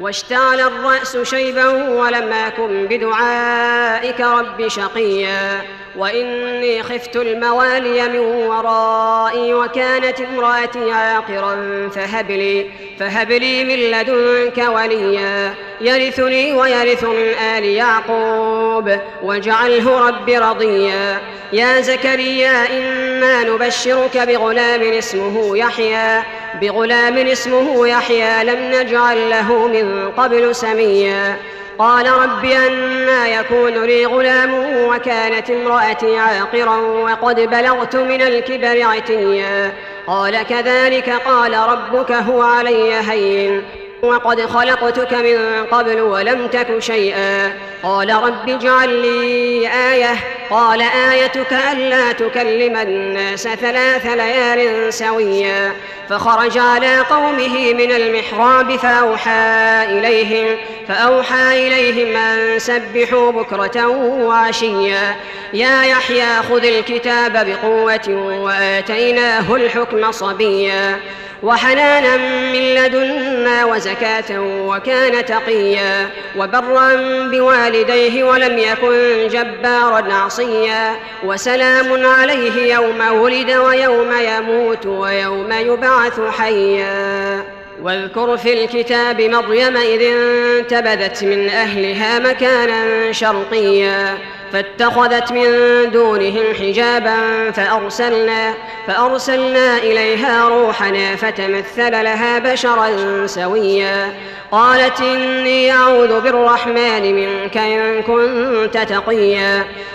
واشتعل الرأس شيبا ولم أكن بدعائك رب شقيا. وإني خفت الموالي من ورائي وكانت امرأتي عاقرا فهب لي فهب لي من لدنك وليا. يرثني ويرث من آل يعقوب واجعله رب رضيا. يا زكريا إنا نبشرك بغلام اسمه يحيى. بغلام اسمه يحيى لم نجعل له من قبل سميا. قال رب أنا يكون لي غلام وكانت امرأتي عاقرا وقد بلغت من الكبر عتيا. قال كذلك قال ربك هو علي هين. وقد خلقتك من قبل ولم تك شيئا. قال رب اجعل لي آية قال آيتك ألا تكلم الناس ثلاث ليال سويا. فخرج على قومه من المحراب فأوحى إليهم فأوحى إليهم أن سبحوا بكرة وعشيا. يا يحيى خذ الكتاب بقوة وآتيناه الحكم صبيا. وحنانا من لدنا وزكاة وكان تقيا. وبرا بوالديه ولم يكن جبارا عصيا. وسلام عليه يوم ولد ويوم يموت ويوم يبعث حيا. واذكر في الكتاب مريم إذ انتبذت من أهلها مكانا شرقيا فاتخذت من دونهم حجابا فأرسلنا فأرسلنا إليها روحنا فتمثل لها بشرا سويا. قالت إني أعوذ بالرحمن منك إن كنت تقيا.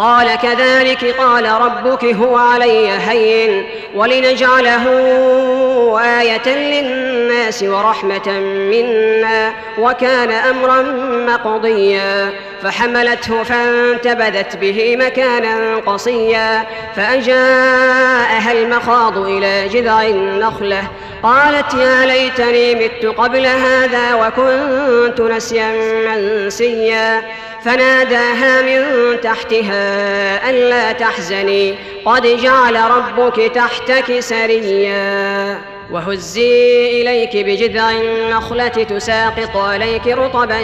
قال كذلك قال ربك هو علي هين ولنجعله آية للناس ورحمة منا وكان أمرا مقضيا فحملته فانتبذت به مكانا قصيا فأجاءها المخاض إلى جذع النخلة قالت يا ليتني مت قبل هذا وكنت نسيا منسيا فناداها من تحتها ألا تحزني. قد جعل ربك تحتك سريا. وهزي إليك بجذع النخلة تساقط عليك رطبا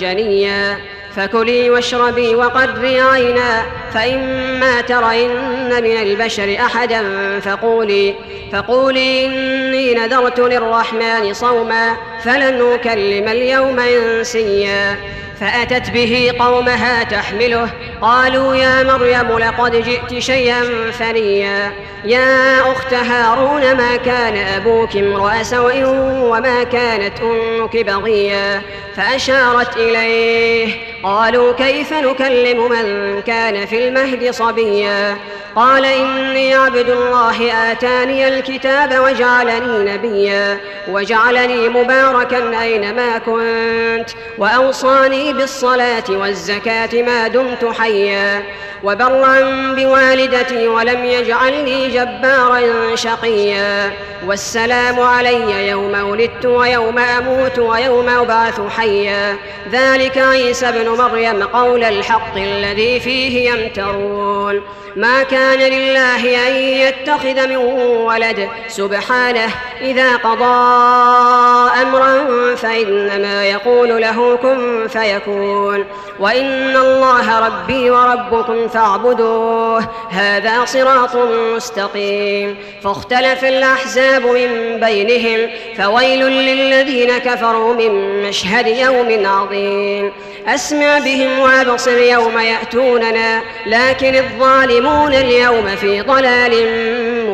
جنيا. فكلي واشربي وقري عينا. فإما ترين من البشر أحدا فقولي فقولي إني نذرت للرحمن صوما. فلن أكلم اليوم إنسيا. فأتت به قومها تحمله. قالوا يا مريم لقد جئت شيئا فريا يا أخت هارون ما كان أبوك امرأ سوء وما كانت أمك بغيا؟ فأشارت إليه. قالوا كيف نكلم من كان في المهد صبيا؟ قال إني عبد الله آتاني الكتاب وجعلني نبيا. وجعلني مباركا أينما كنت. وأوصاني بالصلاة والزكاة ما دمت حيا وبرا بوالدتي ولم يجعلني جبارا شقيا والسلام علي يوم ولدت ويوم أموت ويوم أبعث حيا ذلك عيسى ابن مريم قول الحق الذي فيه يمترون ما كان لله أن يتخذ من ولد سبحانه إذا قضى أمرا فإنما يقول له كن فيكون وإن الله ربي وربكم فاعبدوه هذا صراط مستقيم. فاختلف الأحزاب من بينهم فويل للذين كفروا من مشهد يوم عظيم. أسمع بهم وأبصر يوم يأتوننا لكن الظالمون اليوم في ضلال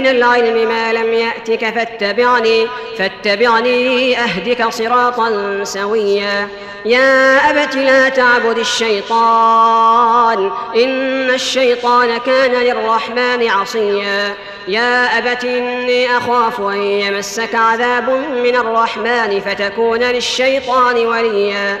من العلم ما لم يأتك فاتبعني فاتبعني أهدك صراطا سويا. يا أبت لا تعبد الشيطان إن الشيطان كان للرحمن عصيا. يا أبت إني أخاف أن يمسك عذاب من الرحمن فتكون للشيطان وليا.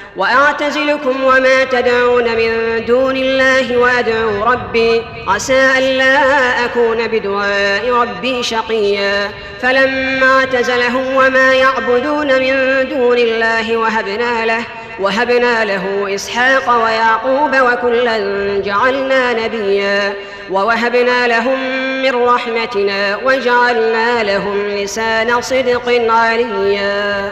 وأعتزلكم وما تدعون من دون الله وأدعو ربي. عسى ألا أكون بدعاء ربي شقيا. فلما اعتزلهم وما يعبدون من دون الله وهبنا له وهبنا له إسحاق ويعقوب وكلا جعلنا نبيا. ووهبنا لهم من رحمتنا وجعلنا لهم لسان صدق عليا.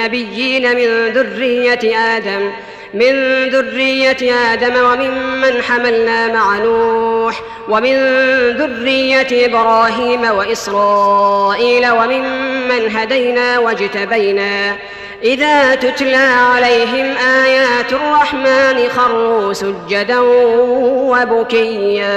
النبيين من ذرية آدم من ذرية آدم وممن حملنا مع نوح ومن ذرية إبراهيم وإسرائيل وممن هدينا واجتبينا. إذا تتلى عليهم آيات الرحمن خروا سجدا وبكيا.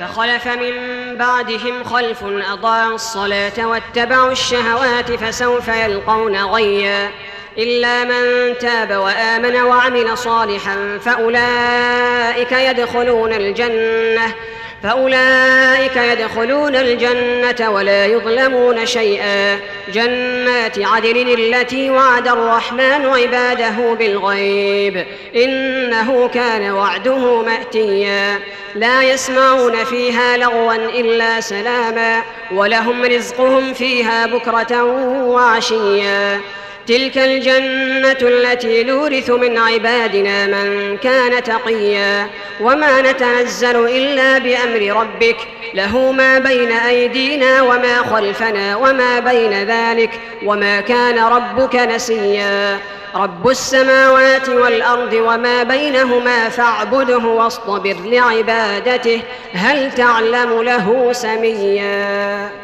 فخلف من بعدهم خلف أضاعوا الصلاة واتبعوا الشهوات فسوف يلقون غيا. إلا من تاب وآمن وعمل صالحا فأولئك يدخلون الجنة فأولئك يدخلون الجنة ولا يظلمون شيئا. جنات عدن التي وعد الرحمن عباده بالغيب إنه كان وعده مأتيا. لا يسمعون فيها لغوا إلا سلاما ولهم رزقهم فيها بكرة وعشيا. تلك الجنة التي نورث من عبادنا من كان تقيا وما نتنزل إلا بأمر ربك. له ما بين أيدينا وما خلفنا وما بين ذلك وما كان ربك نسيا. رب السماوات والأرض وما بينهما فاعبده واصطبر لعبادته. هل تعلم له سميا؟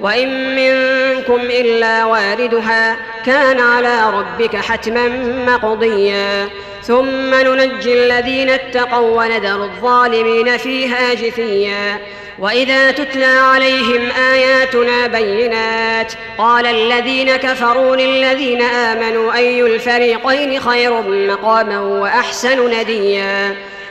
وإن منكم إلا واردها كان على ربك حتما مقضيا. ثم ننجي الذين اتقوا وندر الظالمين فيها جثيا. وإذا تتلى عليهم آياتنا بينات قال الذين كفروا للذين آمنوا أي الفريقين خير مقاما وأحسن نديا.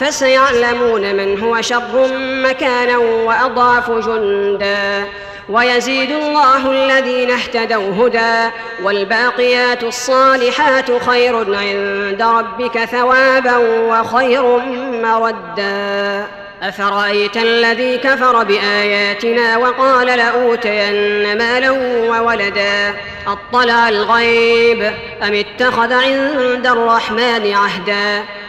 فسيعلمون من هو شر مكانا وأضعف جندا. ويزيد الله الذين اهتدوا هدى والباقيات الصالحات خير عند ربك ثوابا وخير مردا. أفرأيت الذي كفر بآياتنا وقال لأوتين مالا وولدا؟ أطلع الغيب أم اتخذ عند الرحمن عهدا؟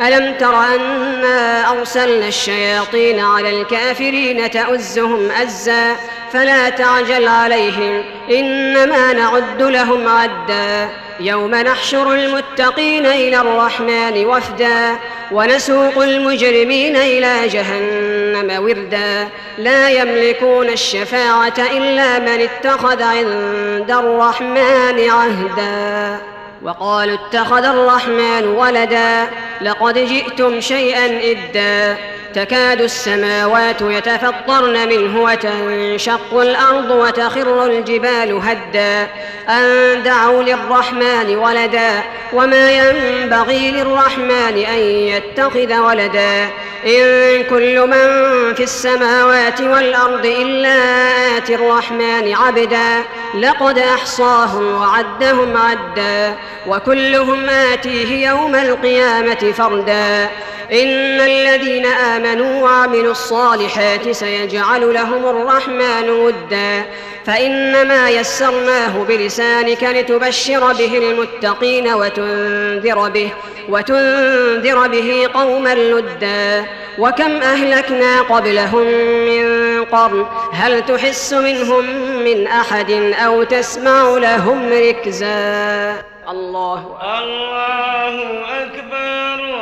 ألم تر أنا أرسلنا الشياطين على الكافرين تؤزهم أزا فلا تعجل عليهم إنما نعد لهم عدا يوم نحشر المتقين إلى الرحمن وفدا ونسوق المجرمين إلى جهنم وردا لا يملكون الشفاعة إلا من اتخذ عند الرحمن عهدا وقالوا اتخذ الرحمن ولدا لقد جئتم شيئا إدا تكاد السماوات يتفطرن منه وتنشق الأرض وتخر الجبال هدا. أن دعوا للرحمن ولدا وما ينبغي للرحمن أن يتخذ ولدا. إن كل من في السماوات والأرض إلا آتي الرحمن عبدا. لقد أحصاهم وعدهم عدا. وكلهم آتيه يوم القيامة فردا. إن الذين آمنوا وعملوا الصالحات سيجعل لهم الرحمن ودا. فإنما يسرناه بلسانك لتبشر به المتقين وتنذر به وتنذر به قوما لدا. وكم أهلكنا قبلهم من قرن؟ هل تحس منهم من أحد أو تسمع لهم ركزا؟ الله الله أكبر.